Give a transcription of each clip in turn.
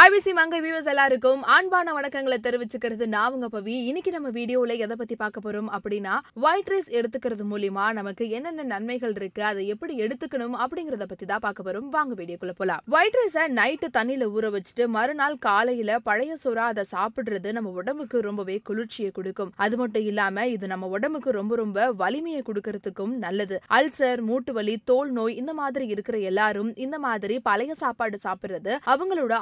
IBC மங்கை viewers எல்லாருக்கும் அன்பான வணக்கங்களை தெரிவிச்சுக்கிறது நான் உங்க பவி. இன்னைக்கு நம்ம வீடியோல எதை பத்தி பார்க்க போறோம் அப்படின்னா ஒயிட் ரைஸ் எடுத்துக்கிறது மூலியமா நமக்கு என்னென்ன நன்மைகள் இருக்கு அதை எப்படி எடுத்துக்கணும் அப்படிங்கறத பத்தி தான் பார்க்க போறோம். வாங்க வீடியோக்குள்ள போலாம். ஒயிட் ரைஸை நைட்டு தண்ணியில ஊற வச்சுட்டு மறுநாள் காலையில பழைய சோறா அதை சாப்பிடுறது நம்ம உடம்புக்கு ரொம்பவே குளிர்ச்சியை கொடுக்கும். அது மட்டும் இல்லாம இது நம்ம உடம்புக்கு ரொம்ப ரொம்ப வலிமையை கொடுக்கறதுக்கும் நல்லது. அல்சர் மூட்டு வலி தோல் நோய் இந்த மாதிரி இருக்கிற எல்லாரும் இந்த மாதிரி பழைய சாப்பாடு சாப்பிடுறது அவங்களோட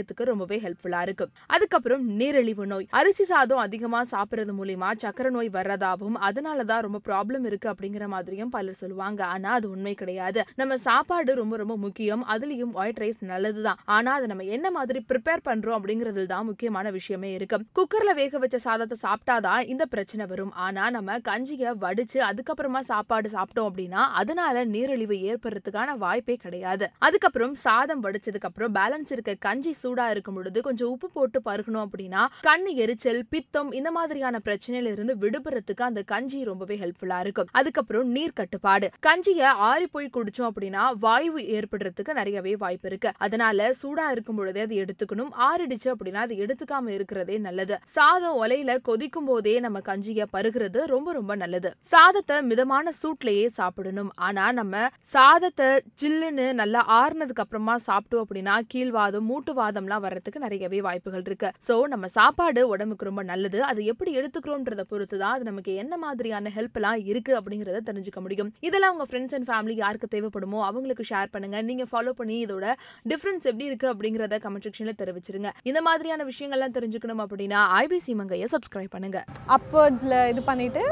ஆரோக்கியத்துக்கு ரொம்பவே ஹெல்ப்ஃபுல்லா இருக்கும் அதுக்கப்புறம் நீரிழிவு நோய். அரிசி சாதம் அதிகமா சாப்பிடுறது மூலியமா சக்கரை நோய் வர்றதாவும் அதனாலதான் ரொம்ப ப்ராப்ளம் இருக்கு அப்படிங்கிற மாதிரியும் பலர் சொல்லுவாங்க. ஆனா அது உண்மை கிடையாது. நம்ம சாப்பாடு ரொம்ப ரொம்ப முக்கியம். அதுலயும் ஒயிட் ரைஸ் நல்லதுதான் ஆனா அதை நம்ம என்ன மாதிரி ப்ரிப்பேர் பண்றோம் அப்படிங்கறதுல தான் முக்கியமான விஷயமே இருக்கு. குக்கர்ல வேக வச்ச சாதத்தை சாப்பிட்டாதான் இந்த பிரச்சனை வரும். ஆனா நம்ம கஞ்சியை வடிச்சு அதுக்கப்புறமா சாப்பாடு சாப்பிட்டோம் அப்படின்னா அதனால நீரிழிவு ஏற்படுறதுக்கான வாய்ப்பே கிடையாது. அதுக்கப்புறம் சாதம் வடிச்சதுக்கு அப்புறம் பேலன்ஸ் இருக்க கஞ்சி சூடா இருக்கும் பொழுது கொஞ்சம் உப்பு போட்டு பருகணும் அப்படின்னா கண் எரிச்சல் பித்தம் இந்த மாதிரியான பிரச்சனையில இருந்து விடுபடுறதுக்கு அந்த கஞ்சி ரொம்பவே ஹெல்ப்ஃபுல்லா இருக்கும். அதுக்கப்புறம் நீர் கட்டுப்பாடு. கஞ்சிய ஆறி போய் குடிச்சோம் அப்படின்னா வாய்வு ஏற்படுறதுக்கு நிறையவே வாய்ப்பு இருக்கு. அதனால சூடா இருக்கும் பொழுதே அது எடுத்துக்கணும். ஆறிடுச்சு அப்படின்னா அது எடுத்துக்காம இருக்கிறதே நல்லது. சாதம் ஒலையில கொதிக்கும் போதே நம்ம கஞ்சிய பருகிறது ரொம்ப ரொம்ப நல்லது. சாதத்தை மிதமான சூட்லயே சாப்பிடணும். ஆனா நம்ம சாதத்தை சில்லுன்னு நல்லா ஆறுனதுக்கு அப்புறமா சாப்பிட்டோம் அப்படின்னா கீழ்வாதம் மூட்டுவாதம் மூட்டுவாதம்லாம் வர்றதுக்கு நிறையவே வாய்ப்புகள் இருக்கு. ஸோ நம்ம சாப்பாடு உடம்புக்கு ரொம்ப நல்லது. அது எப்படி எடுத்துக்கிறோம்ன்றத பொறுத்து தான் அது நமக்கு என்ன மாதிரியான ஹெல்ப் எல்லாம் இருக்கு அப்படிங்கிறத தெரிஞ்சுக்க முடியும். இதெல்லாம் உங்க ஃப்ரெண்ட்ஸ் அண்ட் ஃபேமிலி யாருக்கு தேவைப்படுமோ அவங்களுக்கு ஷேர் பண்ணுங்க. நீங்க ஃபாலோ பண்ணி இதோட டிஃபரன்ஸ் எப்படி இருக்கு அப்படிங்கிறத கமெண்ட் செக்ஷன்ல தெரிவிச்சிருங்க. இந்த மாதிரியான விஷயங்கள்லாம் தெரிஞ்சுக்கணும் அப்படின்னா ஐபிசி மங்கையை சப்ஸ்கிரைப் பண்ணுங்க. அப்வர்ட்ஸில் இது பண்ணிவிட்டு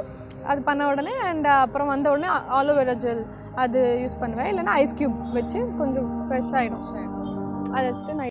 அது பண்ண உடனே அண்ட் அப்புறம் வந்த உடனே ஆலோவேரா ஜெல் அது யூஸ் பண்ணுவேன். இல்லைன்னா ஐஸ் க்யூப் வச்சு கொஞ்சம் ஃப்ரெஷ் ஆகிடும் அதை வச்சுட்டு நான்